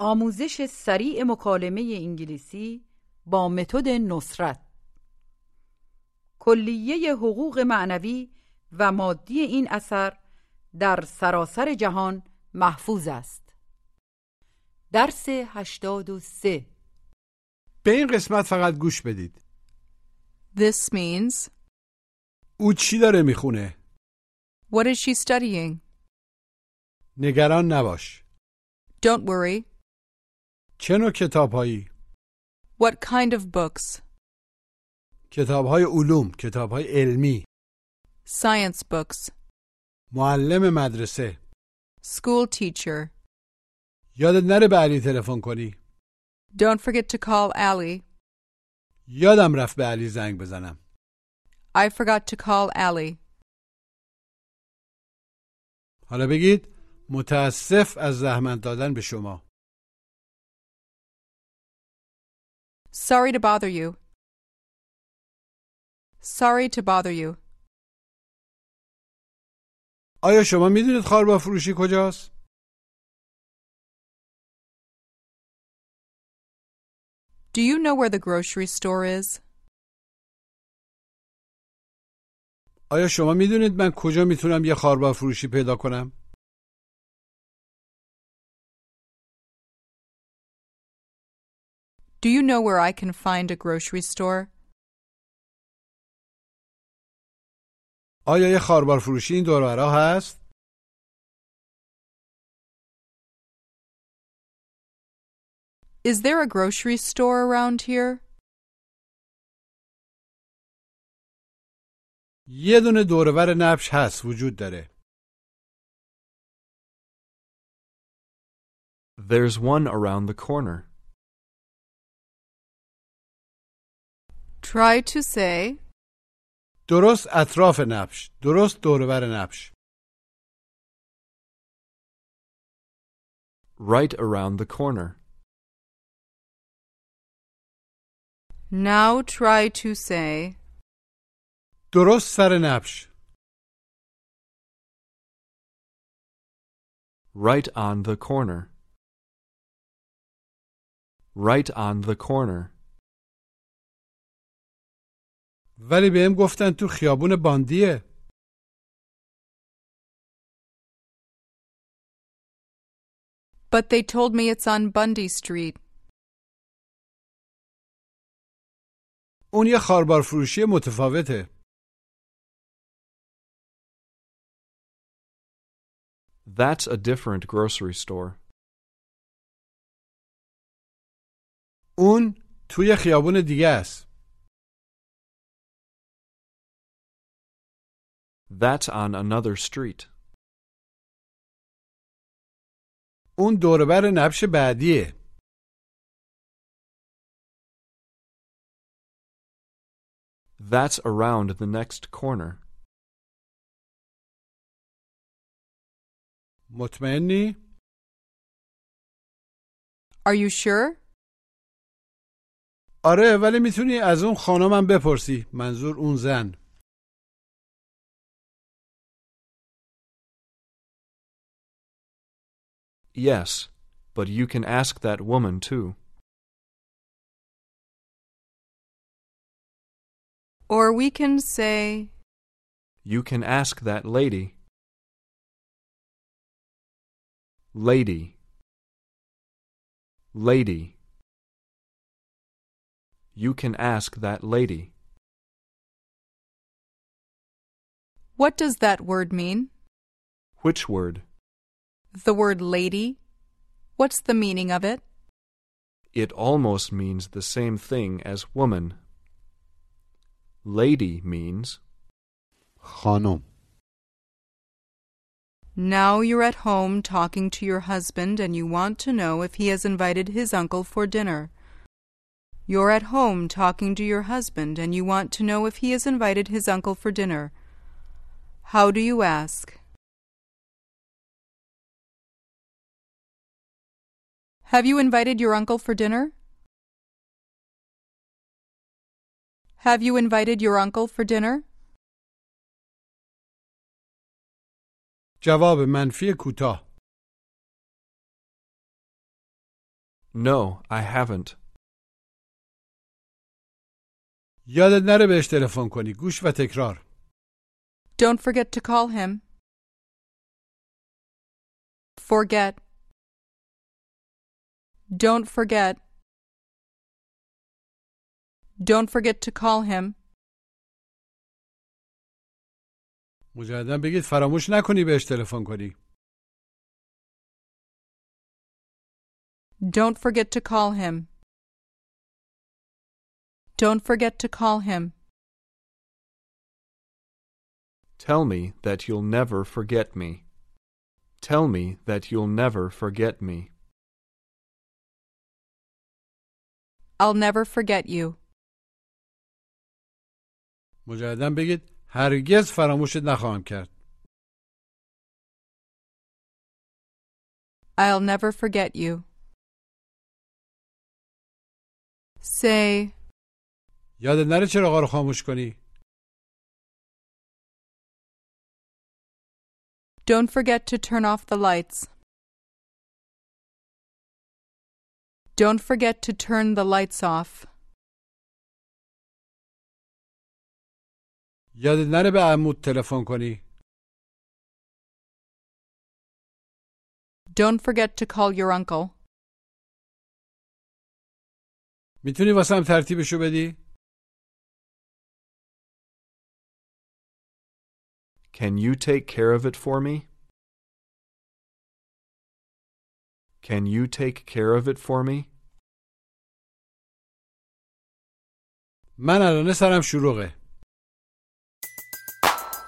آموزش سریع مکالمه انگلیسی با متد نصرت. کلیه حقوق معنوی و مادی این اثر در سراسر جهان محفوظ است. درس 83 به این قسمت فقط گوش بدید. This means, او چی داره می‌خونه؟ What is she studying? نگران نباش. Don't worry. چه نوع کتابهایی What kind of books? کتابهای علوم کتابهای علمی Science books. معلم مدرسه School teacher. یادت نره به علی تلفن کنی Don't forget to call Allie. یادم رفت به علی زنگ بزنم I forgot to call Allie. حالا بگید متاسف از زحمت دادن به شما Sorry to bother you. Sorry to bother you. آیا شما میدونید خاربا فروشی کجاست؟ Do you know where the grocery store is? آیا شما میدونید من کجا میتونم یه خاربا فروشی پیدا کنم؟ Do you know where I can find a grocery store? آیا یه خاربار فروشی این دور و برا هست؟ Is there a grocery store around here? یه دونه دورور نبش هست وجود داره There's one around the corner. Try to say, درست اطراف نبش درست دورور نبش Right around the corner. now try to say, درست سر نبش Right on the corner. Right on the corner. ولی بهم گفتن تو خیابون باندیه but they told me it's on Bundy Street. اون یه خاربار فروشی متفاوته That's a different grocery store. اون توی خیابون دیگه است That's on another street. اون دوربر نبش بعدیه That's around the next corner. مطمئنی؟ Are you sure? آره ولی میتونی از اون خانمم بپرسی منظور اون زن Yes, but you can ask that woman too. Or we can say, You can ask that lady. Lady. Lady. You can ask that lady. What does that word mean? Which word? The word lady? What's the meaning of it? It almost means the same thing as woman. Lady means خانم Now you're at home talking to your husband and you want to know if he has invited his uncle for dinner. You're at home talking to your husband and you want to know if he has invited his uncle for dinner. How do you ask? Have you invited your uncle for dinner? Have you invited your uncle for dinner? جواب منفی کوتاه No, I haven't. یادت نره بهش تلفن کنی گوش و تکرار Don't forget to call him. Forget. Don't forget. Don't forget to call him. مجددا بگید فراموش نکنی بهش تلفن کنی Don't forget to call him. Don't forget to call him. Tell me that you'll never forget me. Tell me that you'll never forget me. I'll never forget you. مجددا بگید هرگز فراموشت نخواهم کرد I'll never forget you. Say, یادت نره چراغا رو خاموش کنی don't forget to turn off the lights. Don't forget to turn the lights off. یادت نره به عمود تلفن کنی Don't forget to call your uncle. میتونی واسم ترتیبشو بدی Can you take care of it for me? Can you take care of it for me? من الان سرم شلوغه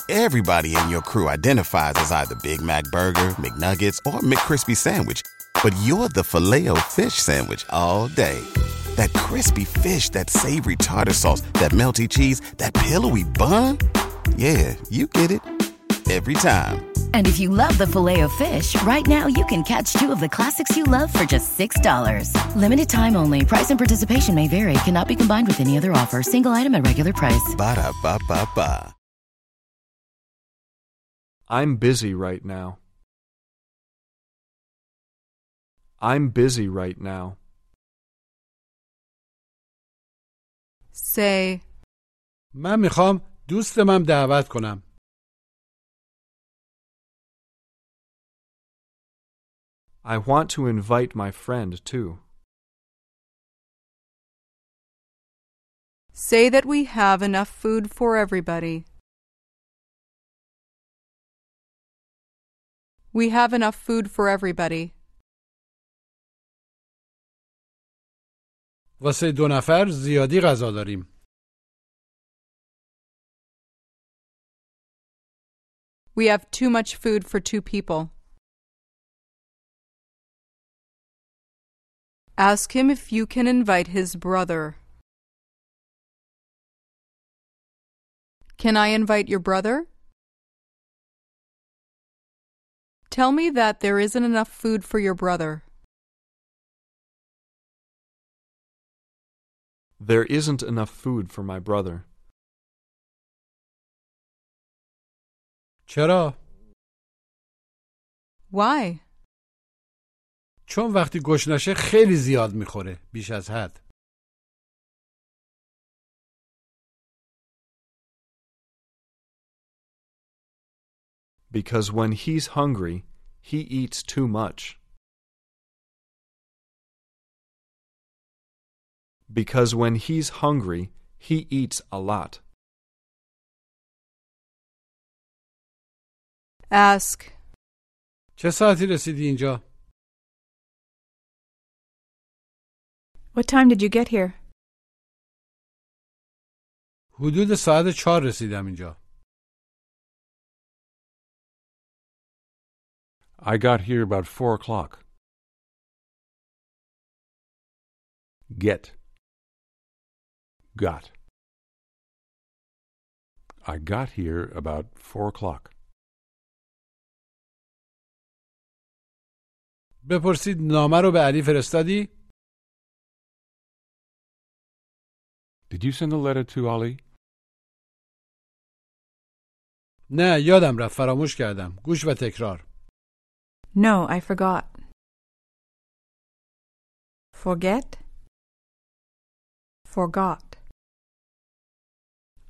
Everybody in your crew identifies as either Big Mac Burger, McNuggets, or McCrispy Sandwich. But you're the filet fish Sandwich all day. That crispy fish, that savory tartar sauce, that melty cheese, that pillowy bun. Yeah, you get it. Every time. And if you love the filet of fish, right now you can catch two of the classics you love for just $6. Limited time only. Price and participation may vary. Cannot be combined with any other offer. Single item at regular price. Ba-da-ba-ba-ba. I'm busy right now. I'm busy right now. Say, من میخوام دوستمم دعوت کنم I want to invite my friend too. say that we have enough food for everybody. We have enough food for everybody. واسه دو نفر زیادی غذا داریم We have too much food for two people. Ask him if you can invite his brother. Can I invite your brother? Tell me that there isn't enough food for your brother. There isn't enough food for my brother. چرا؟ Why? چون وقتی گشنشه خیلی زیاد می‌خوره بیش از حد Because when he's hungry, he eats too much. Because when he's hungry, he eats a lot. Ask. چه ساعتی رسیدی اینجا؟ What time did you get here? حدود ساعت چهار رسیدم اینجا I got here about four o'clock. Get. Got. I got here about four o'clock. بپرسید نامه رو به علی فرستادی؟ Did you send a letter to Ali? نه یادم رفت فراموش کردم گوش و تکرار No, I forgot. Forget? Forgot.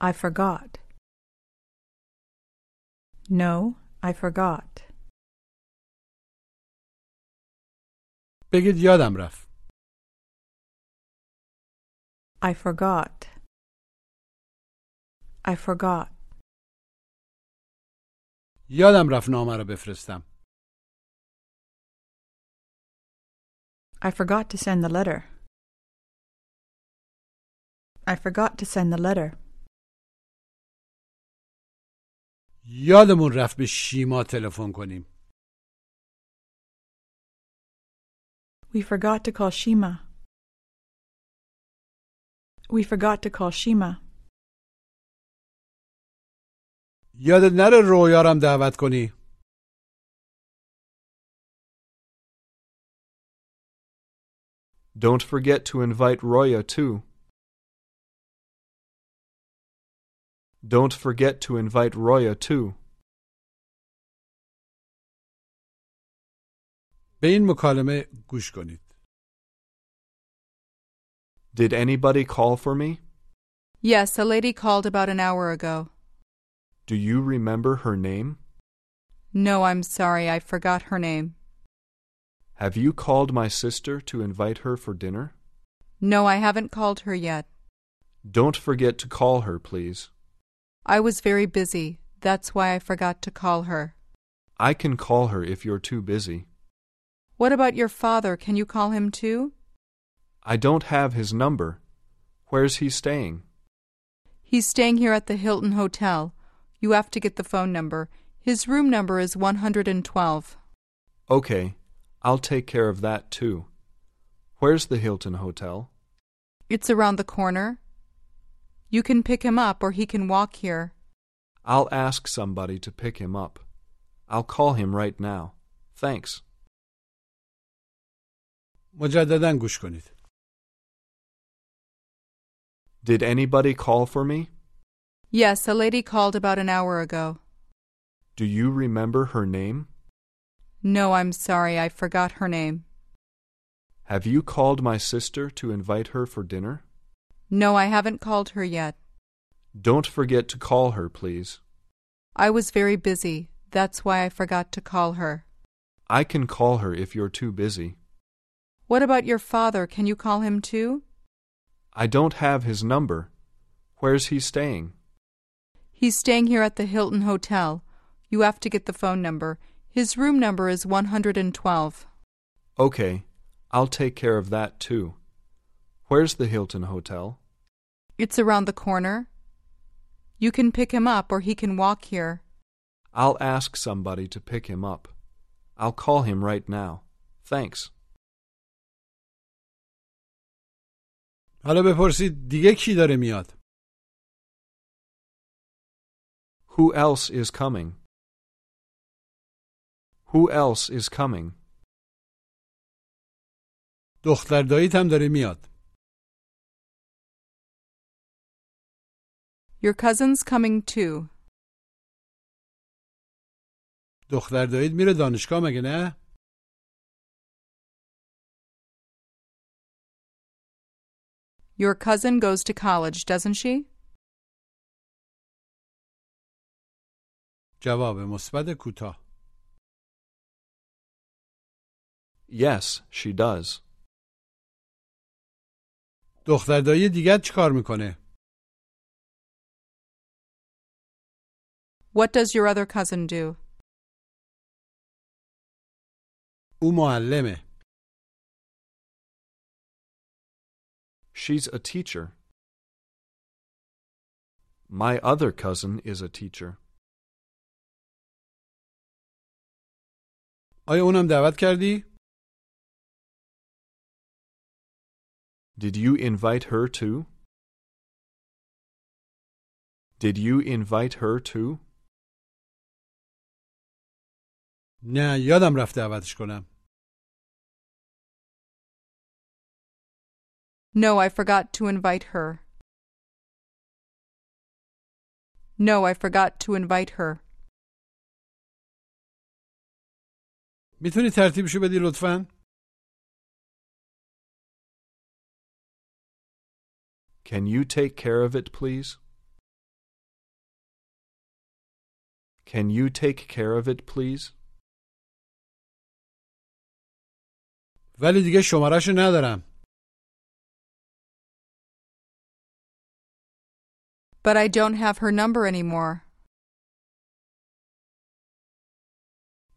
I forgot. No, I forgot. بگید یادم رفت I forgot. I forgot. یادم رفت نامه رو بفرستم I forgot to send the letter. I forgot to send the letter. یادمون رفت به شیما تلفن کنیم We forgot to call Shima. We forgot to call Shima. یادت نره رویارم دعوت کنی Don't forget to invite Roya too. Don't forget to invite Roya too. به این مکالمه گوش کنید Did anybody call for me? Yes, a lady called about an hour ago. Do you remember her name? No, I'm sorry, I forgot her name. Have you called my sister to invite her for dinner? No, I haven't called her yet. Don't forget to call her, please. I was very busy. That's why I forgot to call her. I can call her if you're too busy. What about your father? Can you call him too? I don't have his number. Where's he staying? He's staying here at the Hilton Hotel. You have to get the phone number. His room number is 112. Okay, I'll take care of that too. Where's the Hilton Hotel? It's around the corner. You can pick him up or he can walk here. I'll ask somebody to pick him up. I'll call him right now. Thanks. مجددا گوش کنید Did anybody call for me? Yes, a lady called about an hour ago. Do you remember her name? No, I'm sorry, I forgot her name. Have you called my sister to invite her for dinner? No, I haven't called her yet. Don't forget to call her, please. I was very busy. That's why I forgot to call her. I can call her if you're too busy. What about your father? Can you call him too? I don't have his number. Where's he staying? He's staying here at the Hilton Hotel. You have to get the phone number. His room number is 112. Okay, I'll take care of that too. Where's the Hilton Hotel? It's around the corner. You can pick him up or he can walk here. I'll ask somebody to pick him up. I'll call him right now. Thanks. حالا بپرسید دیگه کی داره میاد Who else is coming? Who else is coming? دختر داییت هم داره میاد Your cousin's coming too. دختر داییت میره دانشگاه مگه نه Your cousin goes to college, doesn't she? جواب مثبت کوتاه Yes, she does. دختر دایی دیگه چی کار میکنه What does your other cousin do? او معلمه She's a teacher. My other cousin is a teacher. آیا اونم دعوت کردی Did you invite her too? Did you invite her too? نه یادم رفت دعوتش کنم No, I forgot to invite her. No, I forgot to invite her. میتونی ترتیبشو بدی لطفا Can you take care of it, please? Can you take care of it, please? ولی دیگه شمارهشو ندارم But I don't have her number anymore.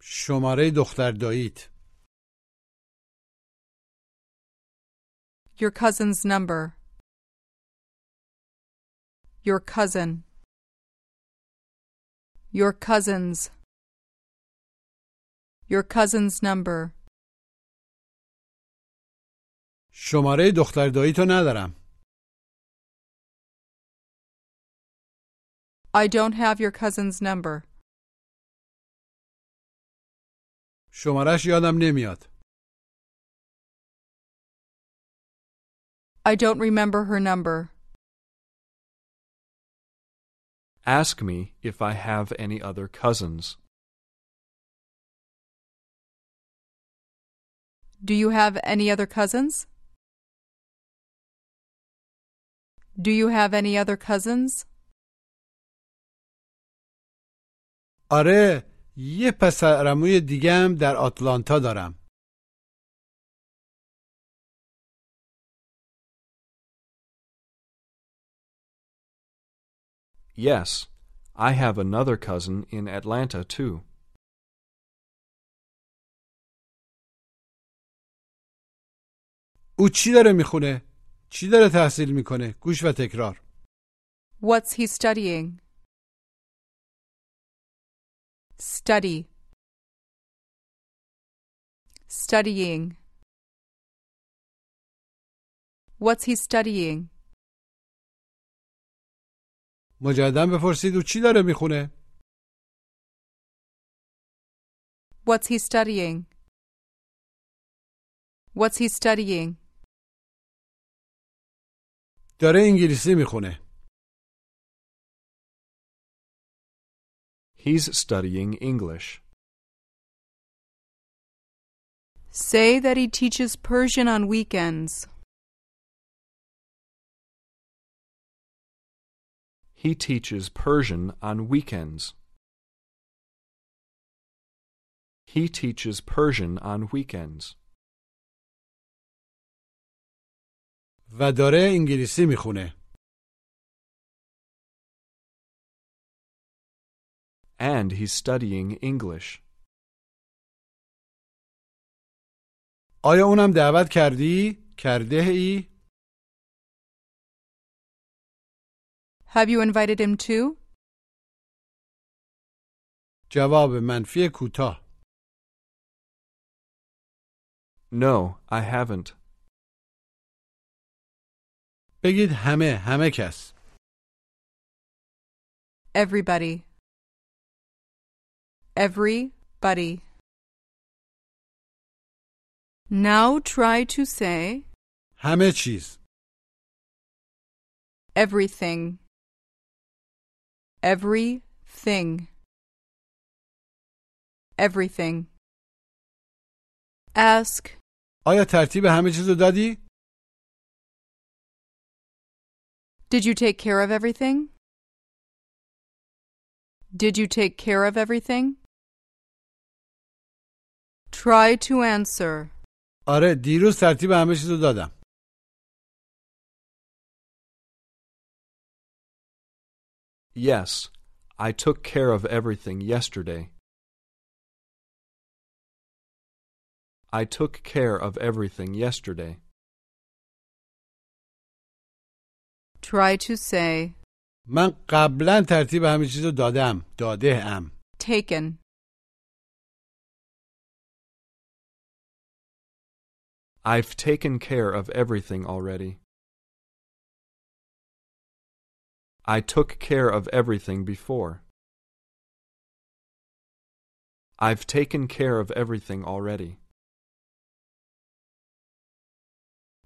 شماره دختر داییت Your cousin's number. Your cousin. Your cousin's. Your cousin's number. شماره دختر داییتو ندارم I don't have your cousin's number. شمارهش یادم نمیاد I don't remember her number. Ask me if I have any other cousins. Do you have any other cousins? Do you have any other cousins? آره یه پسرموی دیگه هم در آتلانتا دارم Yes, I have another cousin in Atlanta, too. او چی داره می‌خونه؟ چی داره تحصیل می‌کنه؟ گوش و تکرار What's he studying? Study. Studying. What's he studying? مجددا بپرسید او چی داره می‌خونه؟ What's he studying? What's he studying? داره انگلیسی می‌خونه He's studying English. Say that he teaches Persian on weekends. He teaches Persian on weekends. He teaches Persian on weekends. و داره انگلیسی میخونه And he's studying English. آیا اونم دعوت کردی؟ کرده ای؟ Have you invited him too? جواب منفی کوتاه No, I haven't. بگید همه همه کس Everybody. Everybody. Now try to say همه چیز everything. Everything. Everything. Ask, آیا ترتیب همه چیز رو دادی؟ Did you take care of everything? Did you take care of everything? Try to answer. آره دیروز ترتیب همه چیز رو دادم Yes, I took care of everything yesterday. I took care of everything yesterday. Try to say من قبلا ترتیب همه چیز رو دادم داده ام taken. I've taken care of everything already. I took care of everything before. I've taken care of everything already.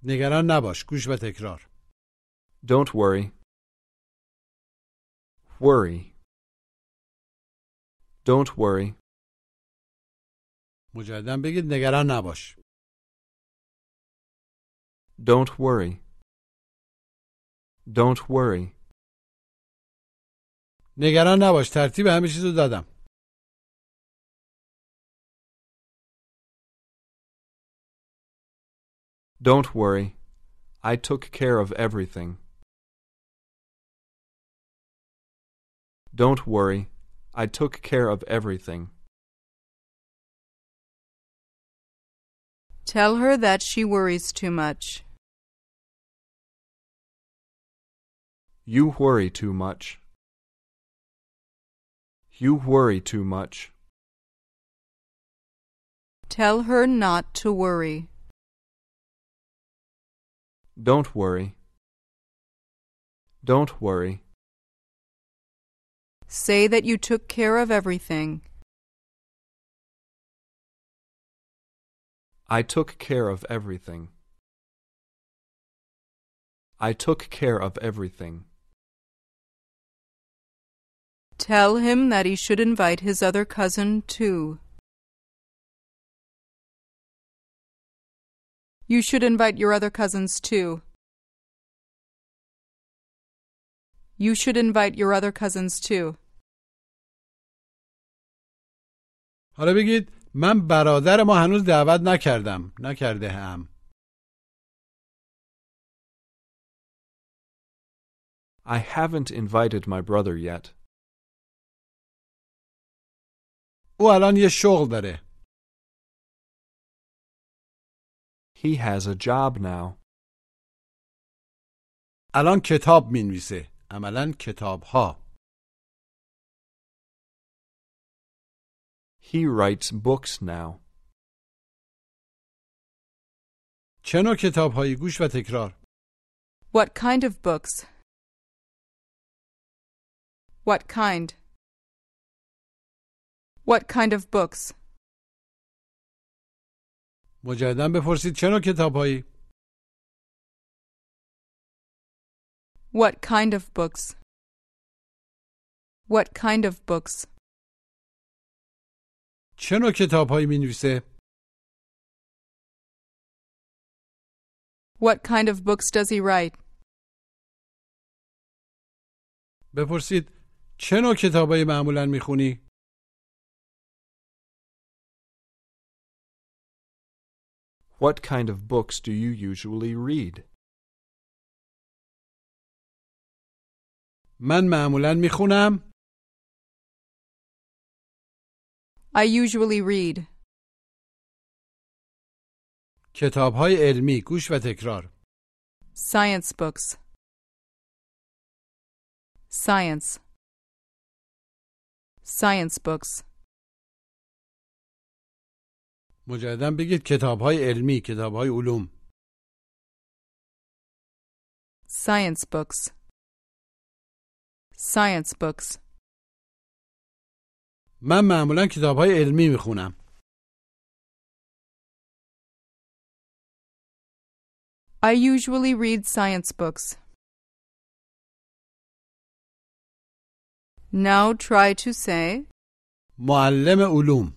نگران نباش گوش و تکرار Don't worry. Worry. Don't worry. مجددا بگید نگران نباش Don't worry. Don't worry. نگران نباش ترتیب همه چیز رو دادم Don't worry. I took care of everything. Don't worry. I took care of everything. Tell her that she worries too much. You worry too much. You worry too much. Tell her not to worry. Don't worry. Don't worry. Say that you took care of everything. I took care of everything. I took care of everything. Tell him that he should invite his other cousin too. You should invite your other cousins too. You should invite your other cousins too. حالا بگید من برادر ما هنوز دعوت نکردم نکرده هم I haven't invited my brother yet. او الان یه شغل داره He has a job now. الان کتاب مینویسه عملا کتاب ها He writes books now. چه نوع کتاب هایی گوش و تکرار What kind of books? What kind? What kind of books? مجددا بپرسید چه نوع کتاب هایی What kind of books? What kind of books? چه نوع کتاب هایی می نویسه What kind of books does he write? بپرسید چه نوع کتاب هایی معمولا می What kind of books do you usually read? من معمولا می خونم I usually read کتاب های علمی گوش و تکرار science books. Science. Science books. مجددا بگید کتاب های علمی کتاب های علوم Science books. Science books. من معمولا کتاب های علمی می خونم I usually read science books. Now try to say معلم علوم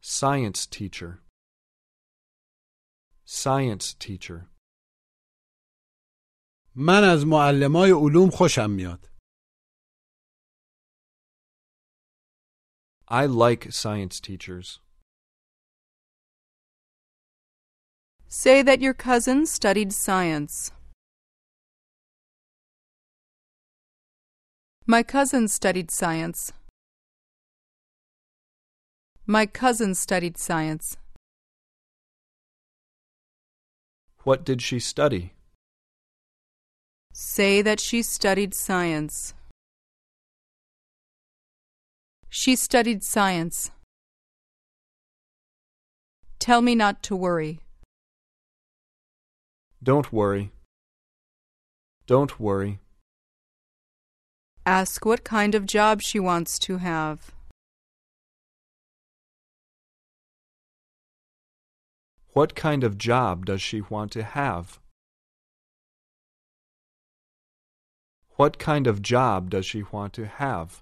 Science teacher. Science teacher. من از معلمای علوم خوشم میاد I like science teachers. Say that your cousin studied science. My cousin studied science. My cousin studied science. What did she study? Say that she studied science. She studied science. Tell me not to worry. Don't worry. Don't worry. Ask what kind of job she wants to have. What kind of job does she want to have? What kind of job does she want to have?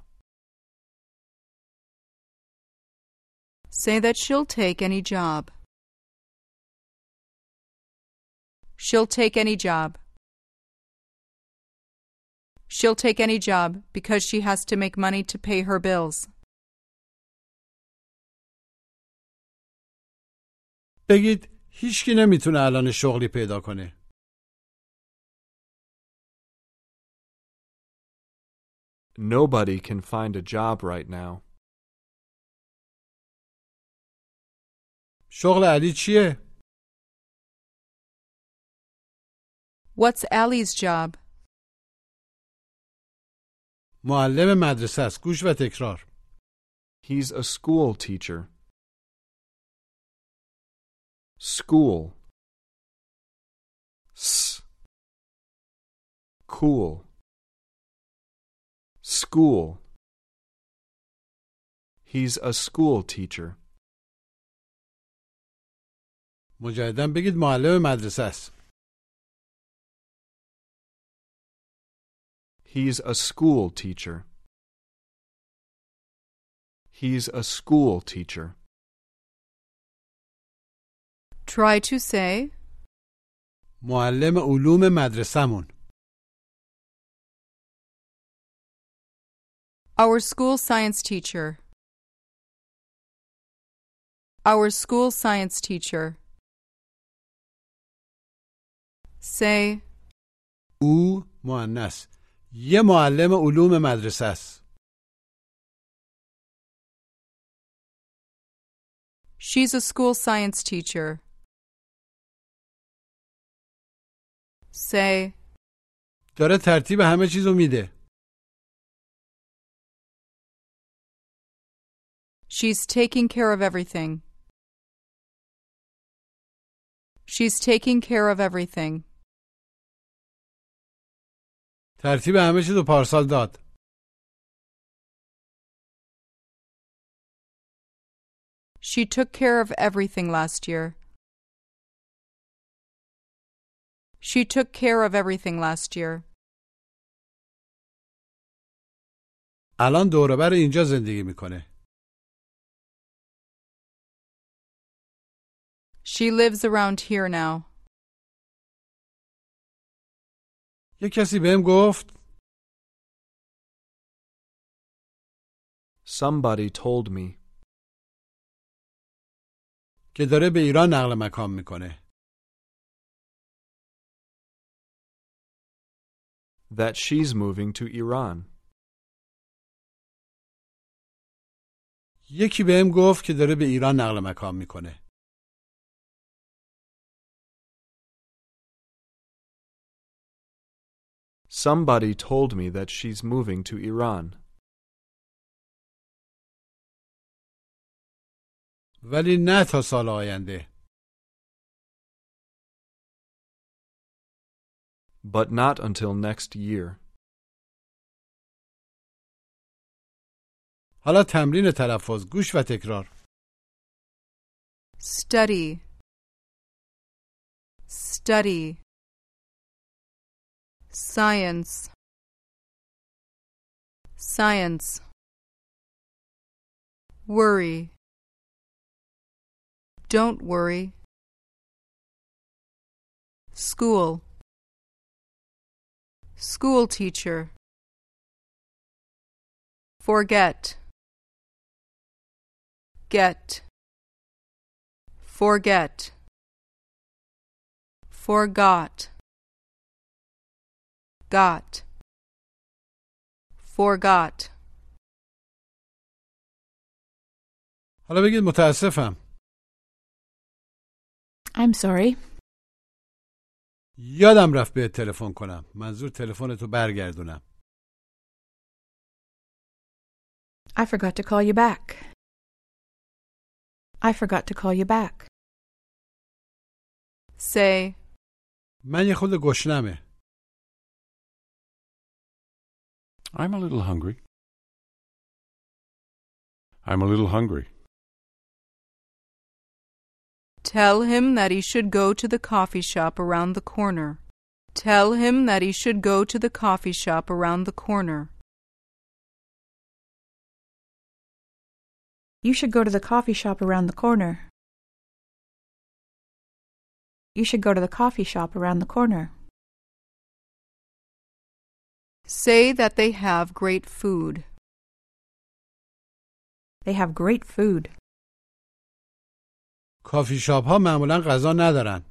Say that she'll take any job. She'll take any job. She'll take any job because she has to make money to pay her bills. بگید هیچکی نمی‌تونه الان شغلی پیدا کنه. Nobody can find a job right now. شغل علی چیه؟ What's Allie's job? معلم مدرسه است. گوش و تکرار. He's a school teacher. School. S. Cool. School. He's a school teacher. مجددا بگید معلم مدرسه است. He's a school teacher. He's a school teacher. Try to say, معلم علوم مدرسهمون. Our school science teacher. Our school science teacher. Say, او مؤنث. یه معلم علوم مدرسه است. she's a school science teacher. Say, داره ترتیب همه چیزو میده. she's taking care of everything. She's taking care of everything. ترتیب همه چیزو پارسال داد. She took care of everything last year. She took care of everything last year. الان دوربر اینجا زندگی میکنه. She lives around here now. یه کسی بهم گفت Somebody told me که داره به ایران نقل مکان میکنه. that she's moving to Iran. یکی بهم گفت که داره به ایران نقل مکان میکنه. Somebody told me that she's moving to Iran. ولی نه تا سال آینده. But not until next year. حالا تمرین تلفظ گوش و تکرار. Study. Study. Science. Science. Worry. Don't worry. School. School teacher. Forget. Get. Forget. Forgot. Got. Forgot. حالا بگید متاسفم. I'm sorry. یادم رفت بهت تلفن کنم. منظور تلفن تو برگردونم. I forgot to call you back. I forgot to call you back. Say, من یه خود گشنمه. I'm a little hungry. I'm a little hungry. tell him that he should go to the coffee shop around the corner. Tell him that he should go to the coffee shop around the corner. You should go to the coffee shop around the corner. You should go to the coffee shop around the corner. Say that they have great food. They have great food. کافی شاپ ها معمولا غذا ندارن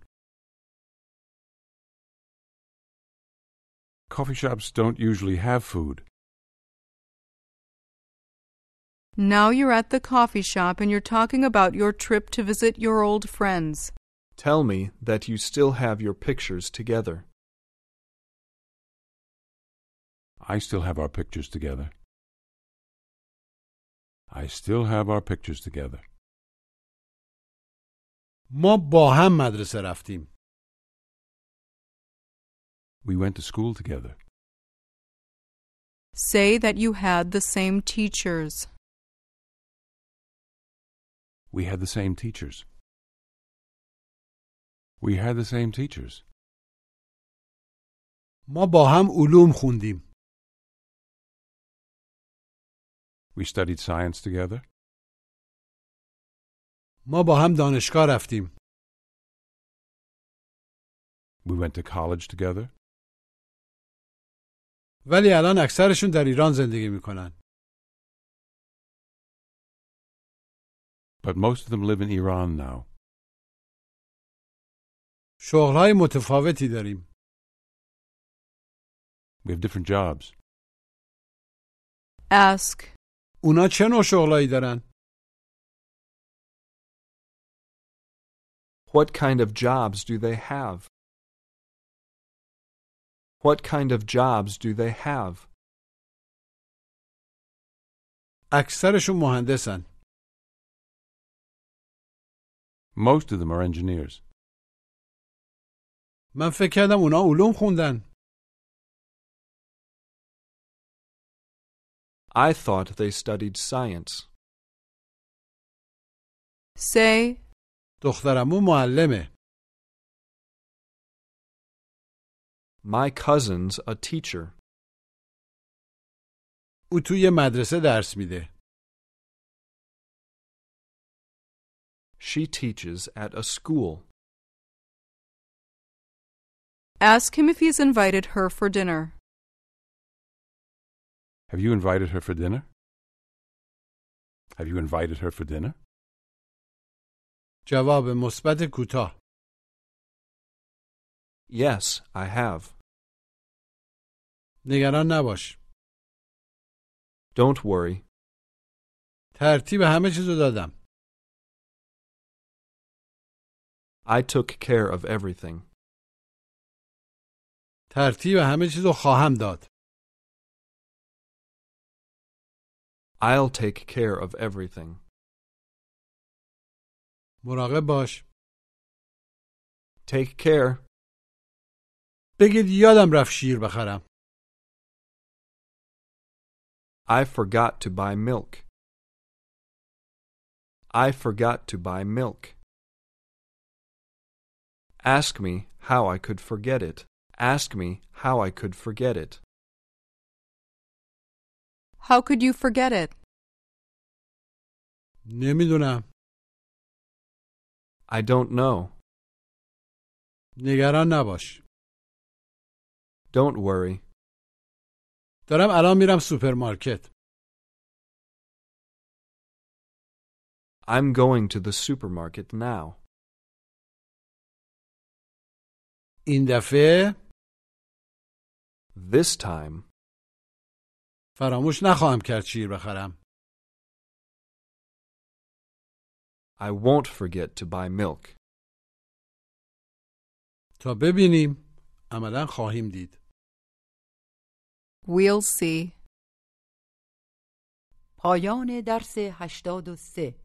Coffee shops don't usually have food. Now you're at the coffee shop and you're talking about your trip to visit your old friends. Tell me that you still have your pictures together. I still have our pictures together. I still have our pictures together. ما با هم مدرسه رفتیم We went to school together. Say that you had the same teachers. We had the same teachers. We had the same teachers. ما با هم علوم خوندیم We studied science together. ما با هم دانشگاه رفتیم We went to college together. ولی الان اکثرشون در ایران زندگی می‌کنن But most of them live in Iran now. شغلهای متفاوتی داریم We have different jobs. Ask, اونا چه نوع شغلایی دارن What kind of jobs do they have? What kind of jobs do they have? اکثرشون مهندسن Most of them are engineers. من فکر کردم اونا علوم خوندن I thought they studied science. say, دخترمو معلمه My cousin's a teacher. او توی مدرسه درس میده She teaches at a school. ask him if he's invited her for dinner. Have you invited her for dinner? Have you invited her for dinner? جواب مثبت کوتاه Yes, I have. نگران نباش Don't worry. ترتیب همه چیزو دادم I took care of everything. ترتیب همه چیزو خواهم داد I'll take care of everything. مراقب باش Take care. بگید یادم رفت شیر بخرم I forgot to buy milk. I forgot to buy milk. Ask me how I could forget it. Ask me how I could forget it. How could you forget it? نمیدونم I don't know. نگران نباش Don't worry. دارم الان میرم سوپرمارکت I'm going to the supermarket now. این دفعه This time, فراموش نخواهم کرد شیر بخرم I won't forget to buy milk. تا ببینیم عملا خواهیم دید We'll see. پایان درس 83